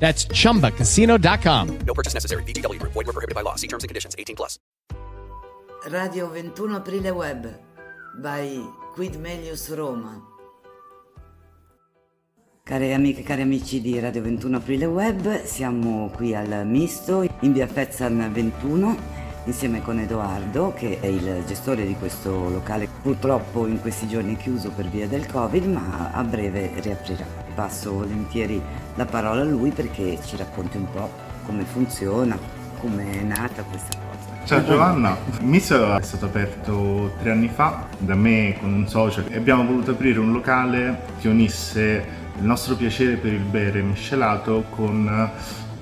That's chumbacasino.com. No purchase necessary. VGW Group. Void were prohibited by law. See terms and conditions. 18 plus. Radio 21 Aprile Web by Quid Melius Roma. Care amiche e cari amici di Radio 21 Aprile Web, siamo qui al Misto in via Fezzan 21 insieme con Edoardo che è il gestore di questo locale purtroppo in questi giorni chiuso per via del Covid ma a breve riaprirà. Passo volentieri la parola a lui perché ci racconti un po' come funziona, come è nata questa cosa. Ciao Giovanna, Miso è stato aperto tre anni fa da me con un socio e abbiamo voluto aprire un locale che unisse il nostro piacere per il bere miscelato con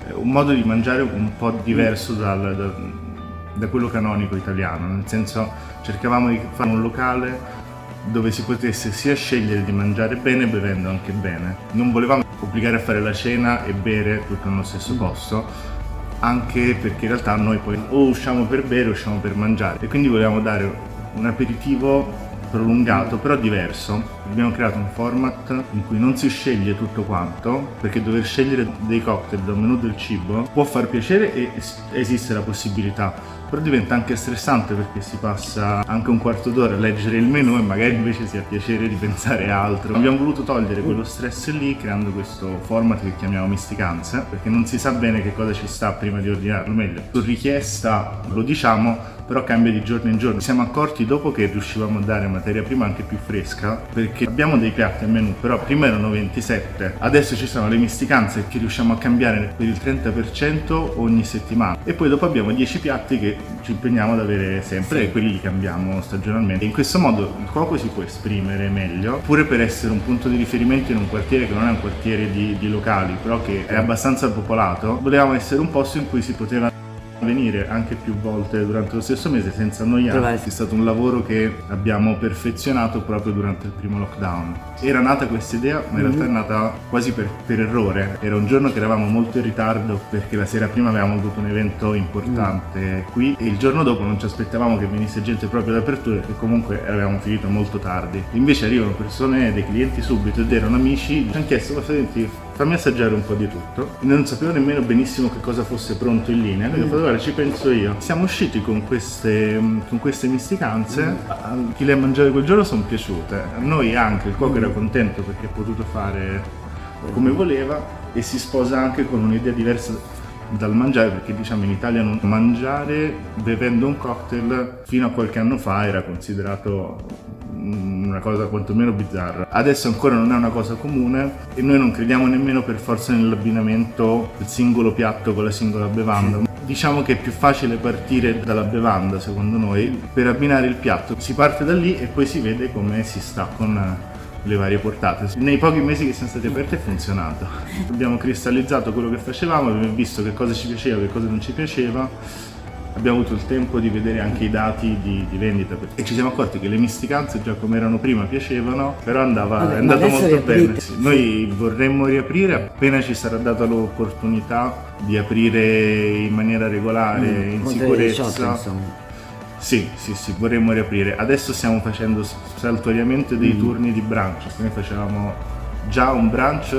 eh, un modo di mangiare un po' diverso dal, da, da quello canonico italiano, nel senso cercavamo di fare un locale dove si potesse sia scegliere di mangiare bene bevendo anche bene. Non volevamo obbligare a fare la cena e bere tutto nello stesso posto, anche perché in realtà noi poi o usciamo per bere o usciamo per mangiare e quindi volevamo dare un aperitivo prolungato però diverso. Abbiamo creato un format in cui non si sceglie tutto quanto, perché dover scegliere dei cocktail da un menù del cibo può far piacere e es- esiste la possibilità, però diventa anche stressante perché si passa anche un quarto d'ora a leggere il menù e magari invece si ha piacere di pensare a altro. Abbiamo voluto togliere quello stress lì creando questo format che chiamiamo misticanze, perché non si sa bene che cosa ci sta prima di ordinarlo, meglio, su richiesta lo diciamo, però cambia di giorno in giorno. Ci siamo accorti dopo che riuscivamo a dare materia prima anche più fresca, perché abbiamo dei piatti a menù, però prima erano 27, adesso ci sono le misticanze che riusciamo a cambiare per il 30% ogni settimana e poi dopo abbiamo 10 piatti che ci impegniamo ad avere sempre e quelli li cambiamo stagionalmente. In questo modo il cuoco si può esprimere meglio, pure per essere un punto di riferimento in un quartiere che non è un quartiere di, di locali, però che è abbastanza popolato, volevamo essere un posto in cui si poteva venire anche più volte durante lo stesso mese senza annoiarsi. È stato un lavoro che abbiamo perfezionato proprio durante il primo lockdown. Era nata questa idea, ma in realtà è nata quasi per, per errore. Era un giorno che eravamo molto in ritardo perché la sera prima avevamo avuto un evento importante qui e il giorno dopo non ci aspettavamo che venisse gente proprio all'apertura perché comunque avevamo finito molto tardi. Invece arrivano persone, dei clienti subito ed erano amici, ci hanno chiesto, ma senti, fammi assaggiare un po' di tutto. Non sapevo nemmeno benissimo che cosa fosse pronto in linea, quindi ho fatto guarda ci penso io. Siamo usciti con queste, con queste misticanze, a chi le ha mangiate quel giorno sono piaciute. A noi anche, il cuoco era contento perché ha potuto fare come voleva e si sposa anche con un'idea diversa dal mangiare perché diciamo in Italia non mangiare bevendo un cocktail fino a qualche anno fa era considerato una cosa quantomeno bizzarra. Adesso ancora non è una cosa comune e noi non crediamo nemmeno per forza nell'abbinamento del singolo piatto con la singola bevanda. Diciamo che è più facile partire dalla bevanda, secondo noi, per abbinare il piatto. Si parte da lì e poi si vede come si sta con le varie portate. Nei pochi mesi che siamo stati aperti è funzionato. Abbiamo cristallizzato quello che facevamo, abbiamo visto che cosa ci piaceva, che cosa non ci piaceva abbiamo avuto il tempo di vedere anche i dati di, di vendita e ci siamo accorti che le misticanze già come erano prima piacevano però andava, Vabbè, è andato molto bene. Sì, noi vorremmo riaprire appena ci sarà data l'opportunità di aprire in maniera regolare in Oltre alle sicurezza 18, insomma. Sì, sì, sì, vorremmo riaprire. Adesso stiamo facendo saltuariamente dei Mm. turni di brunch. Noi facevamo già un brunch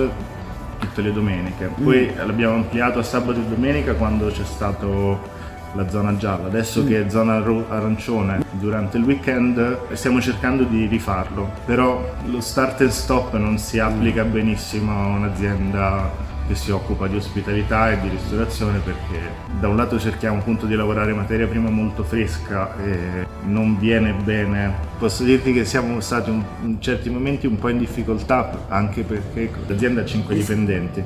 tutte le domeniche. Poi Mm. l'abbiamo ampliato a sabato e domenica quando c'è stato la zona gialla. Adesso Mm. che è zona ro- arancione durante il weekend stiamo cercando di rifarlo. Però lo start and stop non si applica benissimo a un'azienda che si occupa di ospitalità e di ristorazione perché da un lato cerchiamo appunto di lavorare materia prima molto fresca e non viene bene. Posso dirti che siamo stati un, in certi momenti un po' in difficoltà anche perché l'azienda ha 5 dipendenti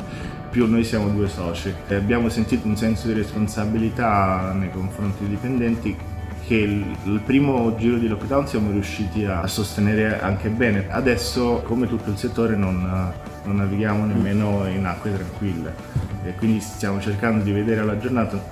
più noi siamo due soci e abbiamo sentito un senso di responsabilità nei confronti dei dipendenti che il, primo giro di lockdown siamo riusciti a, sostenere anche bene. Adesso, come tutto il settore, non, non navighiamo nemmeno in acque tranquille e quindi stiamo cercando di vedere alla giornata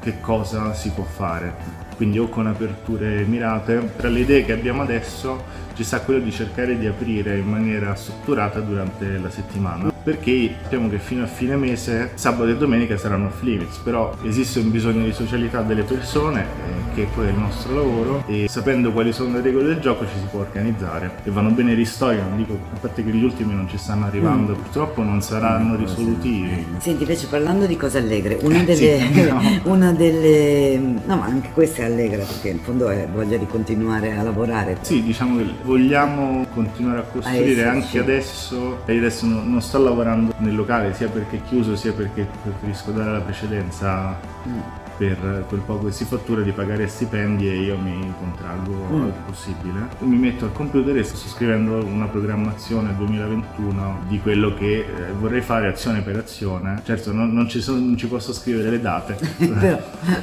che cosa si può fare. Quindi o con aperture mirate, tra le idee che abbiamo adesso ci sta quello di cercare di aprire in maniera strutturata durante la settimana perché sappiamo che fino a fine mese sabato e domenica saranno off limits. Però esiste un bisogno di socialità delle persone eh, che poi è il nostro lavoro e sapendo quali sono le regole del gioco ci si può organizzare. E vanno bene i ristori non dico a parte che gli ultimi non ci stanno arrivando. Mm. purtroppo non saranno risolutivi. senti invece parlando di cose allegre una delle, sì, no. una delle no ma anche questa è allegra perché in fondo è voglia di continuare a lavorare. Sì diciamo che vogliamo continuare a costruire anche adesso e adesso non, non sto lavorando lavorando nel locale sia perché è chiuso sia perché preferisco dare la precedenza. Mm per quel poco che si fattura di pagare stipendi e io mi contraggo mm. il più possibile. Mi metto al computer e sto scrivendo una programmazione 2021 di quello che eh, vorrei fare azione per azione. Certo non, non, ci, sono, non ci, posso scrivere le date. però,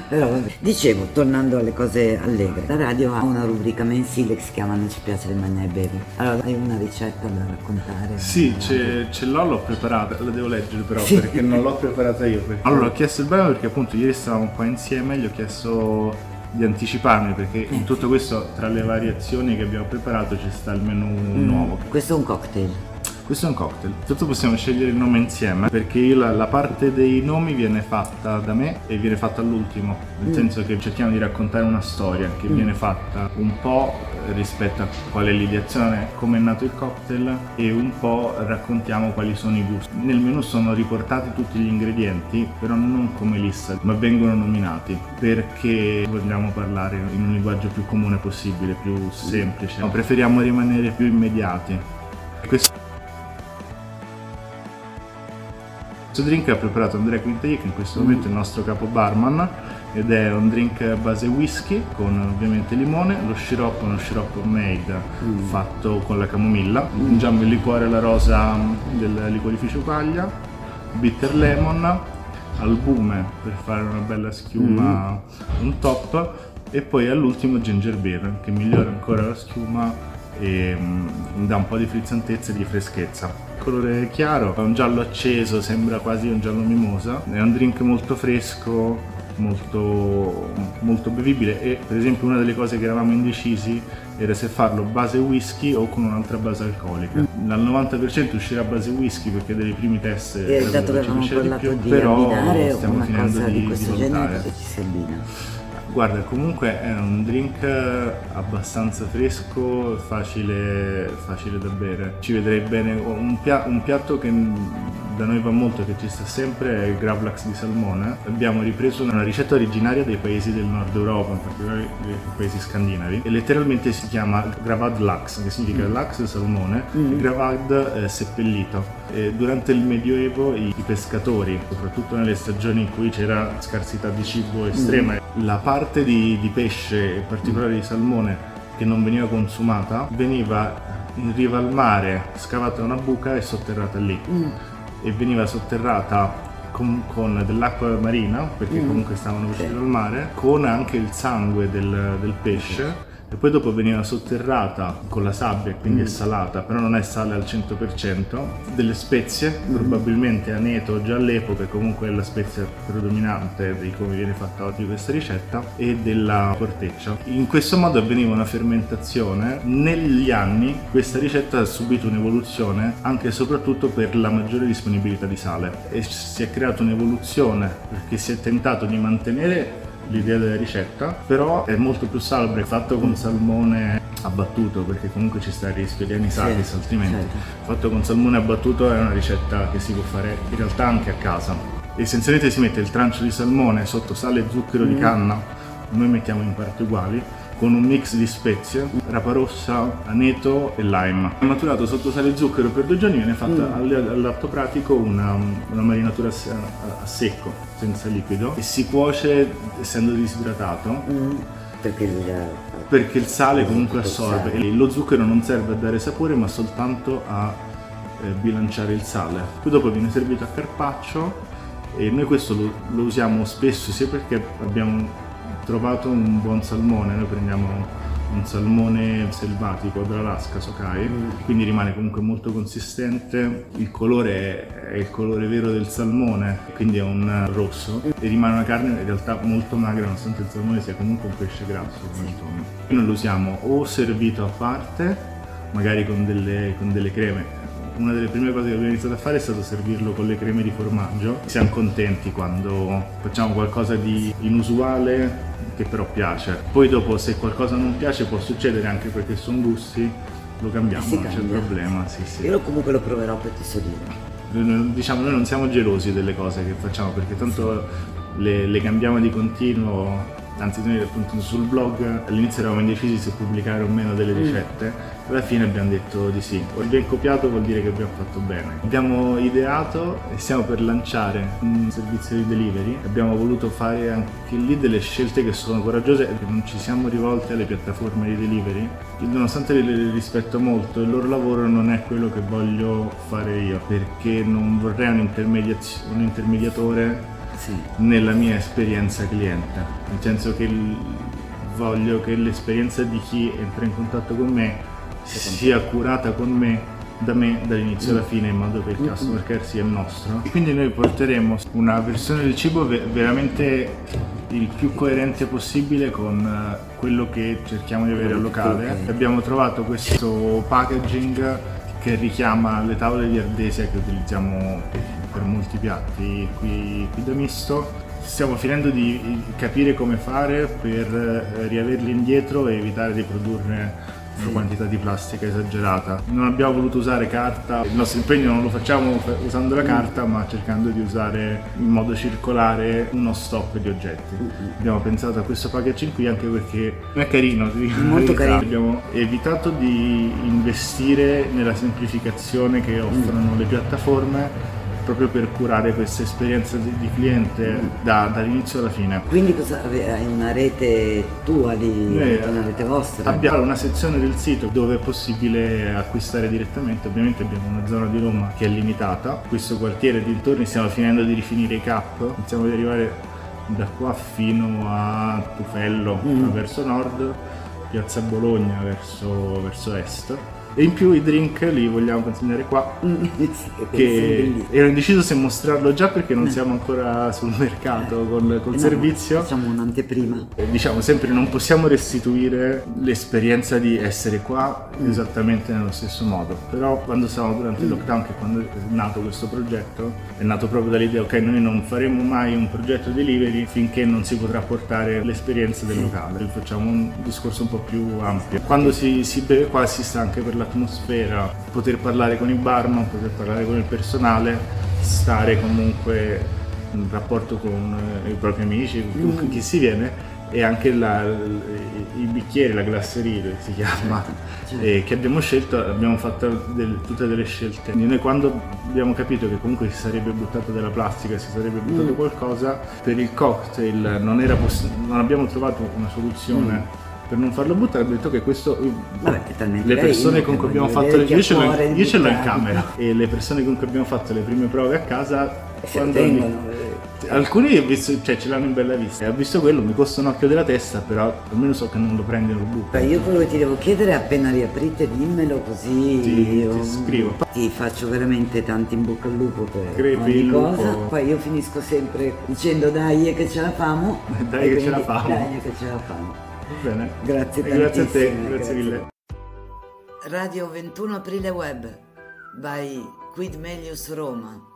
però. Dicevo, tornando alle cose allegre, la radio ha una rubrica mensile che si chiama Non ci piace le mangiare e bevi. Allora hai una ricetta da raccontare? Sì, ce, ce l'ho, l'ho preparata, la devo leggere però sì. perché non l'ho preparata io. Perché... Allora ho chiesto il brano perché appunto ieri stavamo qua insieme gli ho chiesto di anticiparmi perché in tutto questo tra le variazioni che abbiamo preparato ci sta il menù mm, nuovo. Questo è un cocktail. Questo è un cocktail. Tutto possiamo scegliere il nome insieme perché io, la, la, parte dei nomi viene fatta da me e viene fatta all'ultimo, nel mm. senso che cerchiamo di raccontare una storia che mm. viene fatta un po' rispetto a qual è l'ideazione, come è nato il cocktail e un po' raccontiamo quali sono i gusti. Nel menù sono riportati tutti gli ingredienti, però non come lista, ma vengono nominati perché vogliamo parlare in un linguaggio più comune possibile, più semplice. Preferiamo rimanere più immediati. Questo Questo drink ha preparato Andrea Quintagli che in questo momento è il nostro capo barman ed è un drink base whisky con ovviamente limone, lo sciroppo è uno sciroppo made mm. fatto con la camomilla, mm. aggiungiamo il liquore alla rosa del liquorificio paglia, bitter lemon, albume per fare una bella schiuma, mm. un top e poi all'ultimo ginger beer che migliora ancora la schiuma e um, dà un po' di frizzantezza e di freschezza colore chiaro, è un giallo acceso, sembra quasi un giallo mimosa, è un drink molto fresco, molto, molto bevibile e per esempio una delle cose che eravamo indecisi era se farlo base whisky o con un'altra base alcolica. Mm. Al 90% uscirà base whisky perché dei primi test e dato che avevamo parlato di, più, di però stiamo finendo di, di questo di genere ci si abbina. Guarda, comunque è un drink abbastanza fresco, facile, facile da bere. Ci vedrei bene un, pia- un piatto che da noi va molto, che ci sta sempre, è il gravlax di salmone. Abbiamo ripreso una ricetta originaria dei paesi del nord Europa, in particolare dei paesi scandinavi, e letteralmente si chiama gravad lax, che significa mm. lax salmone, mm. gravad eh, seppellito. E durante il Medioevo i, i, pescatori, soprattutto nelle stagioni in cui c'era scarsità di cibo estrema, mm. la parte di, di pesce, in particolare di salmone, che non veniva consumata, veniva in riva al mare, scavata una buca e sotterrata lì. Mm. E veniva sotterrata con, con dell'acqua marina, perché mm. comunque stavano vicino al mare, con anche il sangue del, del pesce e poi dopo veniva sotterrata con la sabbia, quindi mm. è salata, però non è sale al 100%, delle spezie, mm. probabilmente aneto già all'epoca, comunque è la spezia predominante di come viene fatta oggi questa ricetta, e della corteccia. In questo modo avveniva una fermentazione, negli anni questa ricetta ha subito un'evoluzione anche e soprattutto per la maggiore disponibilità di sale e si è creata un'evoluzione perché si è tentato di mantenere l'idea della ricetta, però è molto più salubre fatto con salmone abbattuto perché comunque ci sta il rischio di anisatis sì, altrimenti. Certo. Fatto con salmone abbattuto è una ricetta che si può fare in realtà anche a casa. Essenzialmente si mette il trancio di salmone sotto sale e zucchero mm. di canna, noi mettiamo in parti uguali con un mix di spezie, rapa rossa, aneto e lime. Maturato sotto sale e zucchero per due giorni viene fatta all'atto pratico una, una marinatura a se- a secco, senza liquido, e si cuoce essendo disidratato Mm, perché il, perché il sale comunque assorbe. E Lo zucchero non serve a dare sapore ma soltanto a eh, bilanciare il sale. Poi dopo viene servito a carpaccio e noi questo lo, lo usiamo spesso sia perché abbiamo trovato un buon salmone, noi prendiamo un salmone selvatico dall'Alaska, Sokai, quindi rimane comunque molto consistente, il colore è, il colore vero del salmone, quindi è un rosso e rimane una carne in realtà molto magra nonostante il salmone sia comunque un pesce grasso. come. Noi lo usiamo o servito a parte, magari con delle, con delle creme. Una delle prime cose che abbiamo iniziato a fare è stato servirlo con le creme di formaggio. Siamo contenti quando facciamo qualcosa di inusuale che però piace. Poi dopo se qualcosa non piace può succedere anche perché sono gusti, lo cambiamo, non c'è problema. Sì, sì. Io come lo proverò per ti dire. Diciamo, noi non siamo gelosi delle cose che facciamo perché tanto le, le cambiamo di continuo. Anzi, noi appunto sul blog all'inizio eravamo indecisi se pubblicare o meno delle ricette, alla fine abbiamo detto di sì. Abbiamo copiato vuol dire che abbiamo fatto bene. Abbiamo ideato e stiamo per lanciare un servizio di delivery. Abbiamo voluto fare anche lì delle scelte che sono coraggiose perché non ci siamo rivolti alle piattaforme di delivery. Nonostante le rispetto molto, il loro lavoro non è quello che voglio fare io perché non vorrei un, un intermediatore Sì. nella mia esperienza cliente, nel senso che voglio che l'esperienza di chi entra in contatto con me sia curata con me da me dall'inizio alla fine in modo che il customer care sia il nostro. Quindi noi porteremo una versione del cibo ve- veramente il più coerente possibile con eh, quello che cerchiamo di avere al locale. Abbiamo trovato questo packaging che richiama le tavole di ardesia che utilizziamo per molti piatti qui, qui da Misto. Stiamo finendo di capire come fare per eh, riaverli indietro e evitare di produrre una quantità di plastica esagerata. Non abbiamo voluto usare carta, il nostro impegno non lo facciamo fa- usando la carta, ma cercando di usare in modo circolare uno stock di oggetti. Abbiamo pensato a questo packaging qui anche perché è carino, ti dico Molto carino. Abbiamo evitato di investire nella semplificazione che offrono le piattaforme proprio per curare questa esperienza di, di cliente da- dall'inizio alla fine. Quindi cosa, hai una rete tua di Noi avete una rete vostra? Abbiamo una sezione del sito dove è possibile acquistare direttamente, ovviamente abbiamo una zona di Roma che è limitata, questo quartiere dintorni stiamo finendo di rifinire i cap, iniziamo ad arrivare da qua fino a Tufello verso nord, piazza Bologna verso, verso est e in più i drink li vogliamo consegnare qua Mm, che ero indeciso se mostrarlo già perché non siamo ancora sul mercato col, col Eh no, servizio. Facciamo un'anteprima. eh, Diciamo sempre non possiamo restituire l'esperienza di essere qua esattamente nello stesso modo, però quando stavamo durante il lockdown, che quando è nato questo progetto, è nato proprio dall'idea ok noi non faremo mai un progetto delivery finché non si potrà portare l'esperienza del locale, facciamo un discorso un po' più ampio. Quando si, si beve qua si sta anche per l'atmosfera, poter parlare con i barman, poter parlare con il personale, stare comunque in rapporto con eh, i propri amici, con chi si viene e anche la- i bicchieri, la glasseria si chiama, eh, che abbiamo scelto, abbiamo fatto del- tutte delle scelte. Noi quando abbiamo capito che comunque si sarebbe buttato della plastica, si sarebbe buttato qualcosa, per il cocktail non, era poss- non abbiamo trovato una soluzione. Per non farlo buttare abbiamo detto che questo Vabbè, è talmente le persone con cui abbiamo fatto le, io ce l'ho, in- io ce l'ho in camera. E le persone con cui abbiamo fatto le prime prove a casa quando eh. alcuni ho visto- cioè, ce l'hanno in bella vista. E ho visto quello mi costa un occhio della testa però almeno so che non lo prendi e lo butti Beh, io quello che ti devo chiedere appena riaprite dimmelo così. Ti- io ti scrivo. ti faccio veramente tanti in bocca al lupo per Crepi ogni cosa. Poi io finisco sempre dicendo dai che ce la famo. Dai che ce la famo. dai che ce la famo bene. Grazie grazie a te grazie, grazie. mille. Radio 21 Aprile Web by Quid Melius Roma